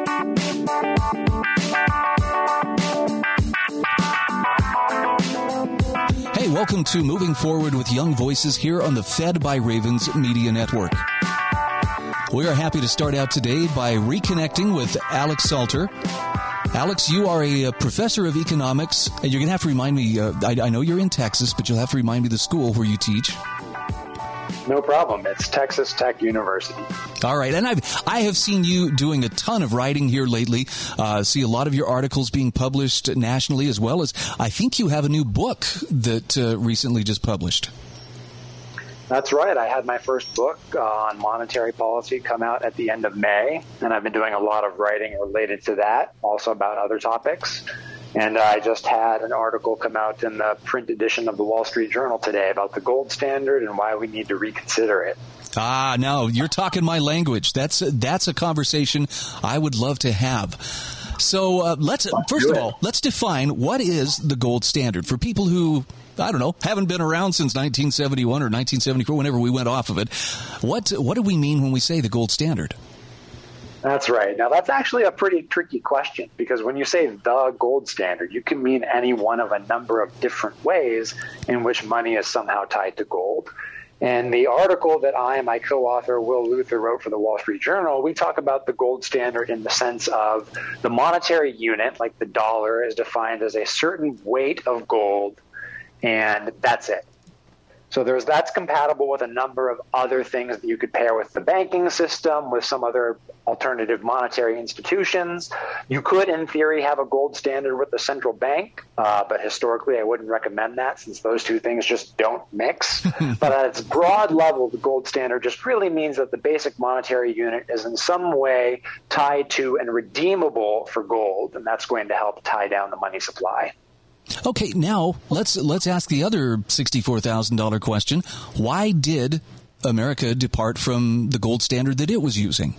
Hey, welcome to Moving Forward with Young Voices here on the Fed by Ravens Media Network. We are happy to start out today by reconnecting with Alex Salter. Alex, you are a, professor of economics, and you're going to have to remind me. Uh, I, I know you're in Texas, but you'll have to remind me the school where you teach. No problem. It's Texas Tech University. All right, and I've I have seen you doing a ton of writing here lately. Uh, see a lot of your articles being published nationally, as well as I think you have a new book that uh, recently just published. That's right. I had my first book on monetary policy come out at the end of May, and I've been doing a lot of writing related to that, also about other topics. And I just had an article come out in the print edition of the Wall Street Journal today about the gold standard and why we need to reconsider it. Ah, no, you're talking my language. That's that's a conversation I would love to have. So uh, let's first of all let's define what is the gold standard for people who I don't know, haven't been around since 1971 or 1974, whenever we went off of it. What what do we mean when we say the gold standard? That's right. Now, that's actually a pretty tricky question because when you say the gold standard, you can mean any one of a number of different ways in which money is somehow tied to gold. And the article that I and my co author, Will Luther, wrote for the Wall Street Journal, we talk about the gold standard in the sense of the monetary unit, like the dollar, is defined as a certain weight of gold and that's it. So there's that's compatible with a number of other things that you could pair with the banking system, with some other alternative monetary institutions. You could, in theory, have a gold standard with the central bank, uh, but historically, I wouldn't recommend that since those two things just don't mix. but at its broad level, the gold standard just really means that the basic monetary unit is in some way tied to and redeemable for gold, and that's going to help tie down the money supply. Okay, now let's let's ask the other sixty-four thousand dollar question: Why did America depart from the gold standard that it was using?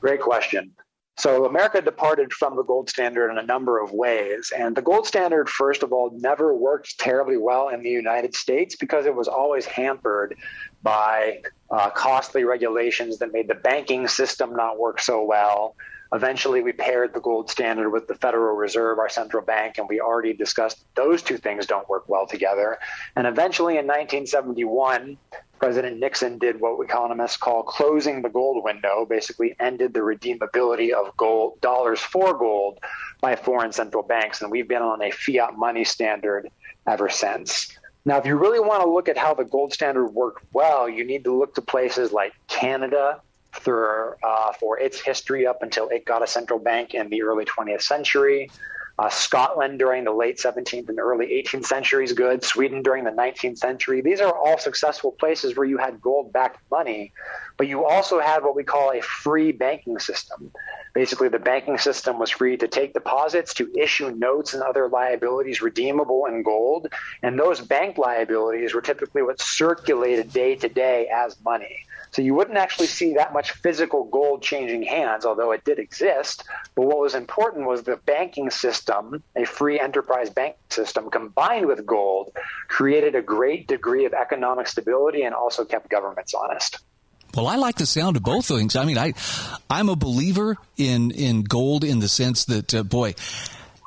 Great question. So America departed from the gold standard in a number of ways. And the gold standard, first of all, never worked terribly well in the United States because it was always hampered by uh, costly regulations that made the banking system not work so well, Eventually, we paired the gold standard with the Federal Reserve, our central bank, and we already discussed those two things don't work well together. And eventually, in 1971, President Nixon did what economists call closing the gold window, basically ended the redeemability of gold dollars for gold by foreign central banks, and we've been on a fiat money standard ever since. Now, if you really want to look at how the gold standard worked well, you need to look to places like Canada, for, uh, for its history up until it got a central bank in the early 20th century. Uh, Scotland during the late 17th and early 18th centuries, good. Sweden during the 19th century. These are all successful places where you had gold backed money, but you also had what we call a free banking system. Basically, the banking system was free to take deposits, to issue notes and other liabilities redeemable in gold. And those bank liabilities were typically what circulated day to day as money. So you wouldn't actually see that much physical gold changing hands, although it did exist. But what was important was the banking system, a free enterprise bank system combined with gold, created a great degree of economic stability and also kept governments honest. Well, I like the sound of both things. I mean, I, I'm a believer in in gold in the sense that, uh, boy,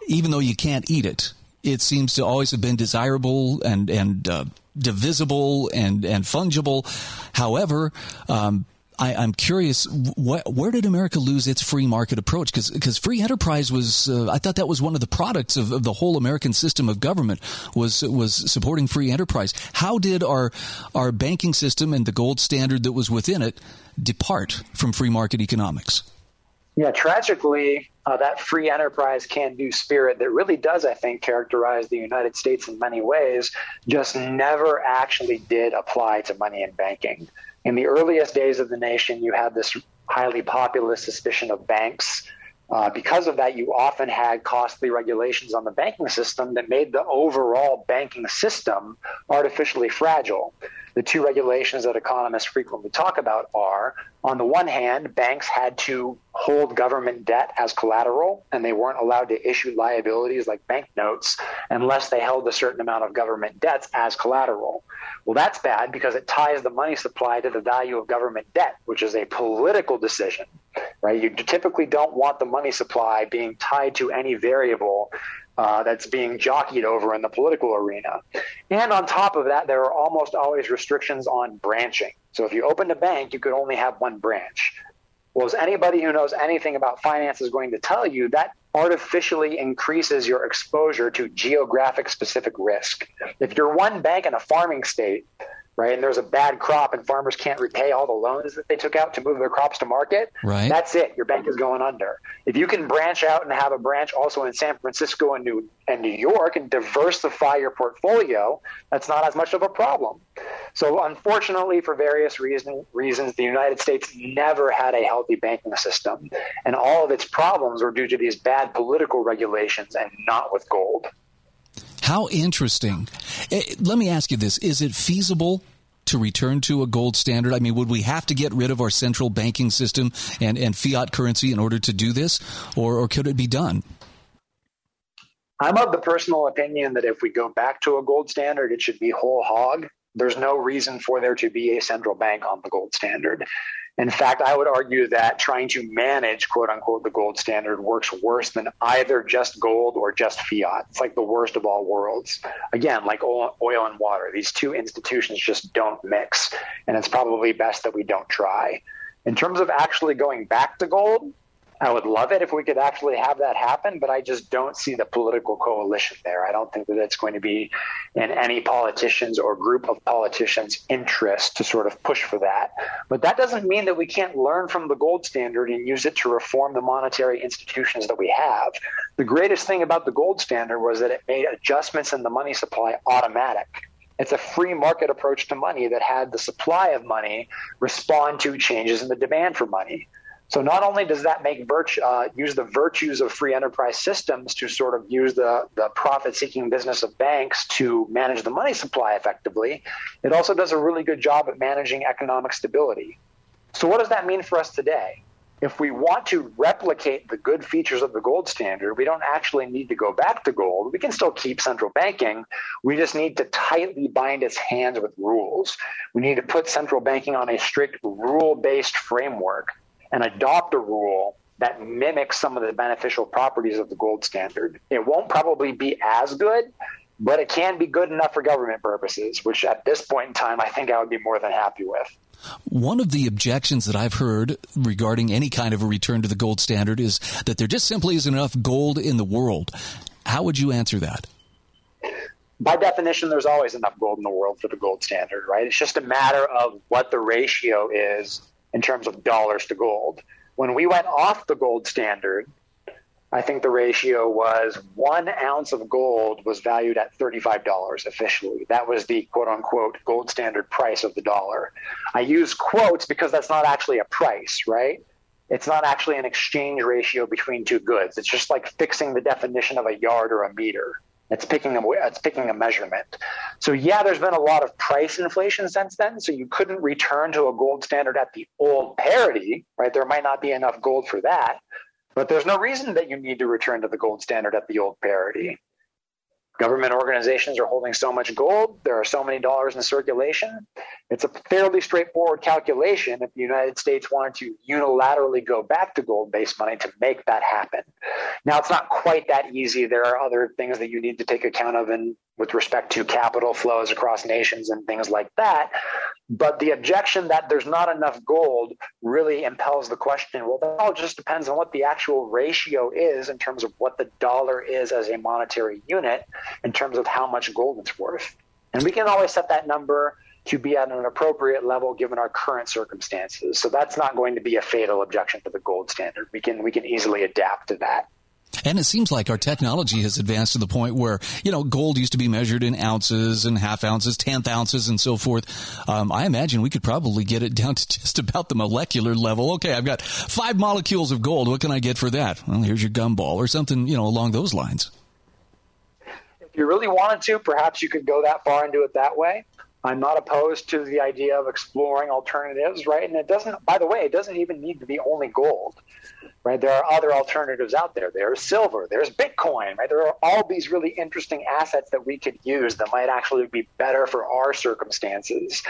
even though you can't eat it, it seems to always have been desirable and and uh, divisible and and fungible. However, um, I, am curious, wh- where did America lose its free market approach? Because free enterprise was, uh, I thought that was one of the products of, of, the whole American system of government was was supporting free enterprise. How did our our banking system and the gold standard that was within it depart from free market economics? Yeah, tragically, uh, that free enterprise can do spirit that really does, I think, characterize the United States in many ways, just never actually did apply to money and banking. In the earliest days of the nation, you had this highly populist suspicion of banks. Uh, because of that, you often had costly regulations on the banking system that made the overall banking system artificially fragile. The two regulations that economists frequently talk about are on the one hand, banks had to hold government debt as collateral, and they weren't allowed to issue liabilities like banknotes unless they held a certain amount of government debts as collateral. Well, that's bad because it ties the money supply to the value of government debt, which is a political decision. right? You typically don't want the money supply being tied to any variable uh, that's being jockeyed over in the political arena. And on top of that, there are almost always restrictions on branching. So if you opened a bank, you could only have one branch. Well, as anybody who knows anything about finance is going to tell you, that artificially increases your exposure to geographic specific risk. If you're one bank in a farming state, right? And there's a bad crop and farmers can't repay all the loans that they took out to move their crops to market, right. that's it. Your bank is going under. If you can branch out and have a branch also in San Francisco and New and New York and diversify your portfolio, that's not as much of a problem. So unfortunately, for various reason, reasons, the United States never had a healthy banking system. And all of its problems were due to these bad political regulations and not with gold. How interesting. Eh, let me ask you this Is it feasible to return to a gold standard? I mean, would we have to get rid of our central banking system and, and fiat currency in order to do this, or, or could it be done? I'm of the personal opinion that if we go back to a gold standard, it should be whole hog. There's no reason for there to be a central bank on the gold standard. In fact, I would argue that trying to manage, quote unquote, the gold standard works worse than either just gold or just fiat. It's like the worst of all worlds. Again, like oil, and water, these two institutions just don't mix. And it's probably best that we don't try. In terms of actually going back to gold, I would love it if we could actually have that happen, but I just don't see the political coalition there. I don't think that it's going to be in any politicians or group of politicians' interest to sort of push for that. But that doesn't mean that we can't learn from the gold standard and use it to reform the monetary institutions that we have. The greatest thing about the gold standard was that it made adjustments in the money supply automatic. It's a free market approach to money that had the supply of money respond to changes in the demand for money. So not only does that make virtue, uh, use the virtues of free enterprise systems to sort of use the, the profit-seeking business of banks to manage the money supply effectively, it also does a really good job at managing economic stability. So what does that mean for us today? If we want to replicate the good features of the gold standard, we don't actually need to go back to gold. We can still keep central banking. We just need to tightly bind its hands with rules. We need to put central banking on a strict rule based framework and adopt a rule that mimics some of the beneficial properties of the gold standard. It won't probably be as good, but it can be good enough for government purposes, which at this point in time, I think I would be more than happy with. One of the objections that I've heard regarding any kind of a return to the gold standard is that there just simply isn't enough gold in the world. How would you answer that? By definition, there's always enough gold in the world for the gold standard, right? It's just a matter of what the ratio is in terms of dollars to gold. When we went off the gold standard, I think the ratio was one ounce of gold was valued at $35 officially. That was the quote unquote gold standard price of the dollar. I use quotes because that's not actually a price, right? It's not actually an exchange ratio between two goods. It's just like fixing the definition of a yard or a meter. It's picking a it's picking a measurement. So yeah, there's been a lot of price inflation since then. So you couldn't return to a gold standard at the old parity, right? There might not be enough gold for that, but there's no reason that you need to return to the gold standard at the old parity government organizations are holding so much gold, there are so many dollars in circulation. It's a fairly straightforward calculation if the United States wanted to unilaterally go back to gold based money to make that happen. Now, it's not quite that easy. There are other things that you need to take account of in with respect to capital flows across nations and things like that. But the objection that there's not enough gold really impels the question well, that all just depends on what the actual ratio is in terms of what the dollar is as a monetary unit, in terms of how much gold it's worth. And we can always set that number to be at an appropriate level given our current circumstances. So that's not going to be a fatal objection to the gold standard. We can we can easily adapt to that. And it seems like our technology has advanced to the point where, you know, gold used to be measured in ounces and half ounces, tenth ounces, and so forth. Um, I imagine we could probably get it down to just about the molecular level. Okay, I've got five molecules of gold. What can I get for that? Well, here's your gumball or something, you know, along those lines. If you really wanted to, perhaps you could go that far and do it that way. I'm not opposed to the idea of exploring alternatives, right? And it doesn't, by the way, it doesn't even need to be only gold right? There are other alternatives out there. There's silver, there's Bitcoin, right? There are all these really interesting assets that we could use that might actually be better for our circumstances.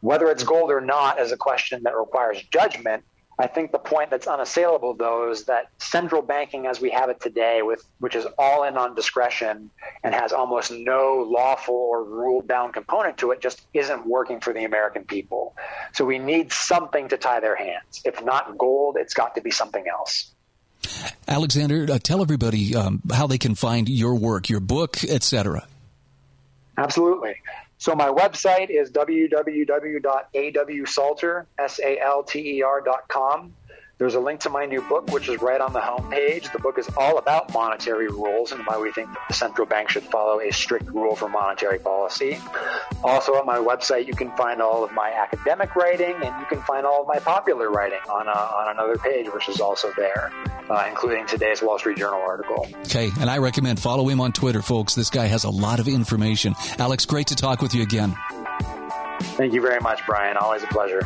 Whether it's gold or not is a question that requires judgment. I think the point that's unassailable, though, is that central banking as we have it today, with which is all in on discretion and has almost no lawful or rule bound component to it, just isn't working for the American people. So we need something to tie their hands. If not gold, it's got to be something else. Alexander, uh, tell everybody um, how they can find your work, your book, etc. Absolutely. So my website is www.awsalter.com. There's a link to my new book, which is right on the homepage. The book is all about monetary rules and why we think the central bank should follow a strict rule for monetary policy. Also, on my website, you can find all of my academic writing and you can find all of my popular writing on, a, on another page, which is also there, uh, including today's Wall Street Journal article. Okay, and I recommend follow him on Twitter, folks. This guy has a lot of information. Alex, great to talk with you again. Thank you very much, Brian. Always a pleasure.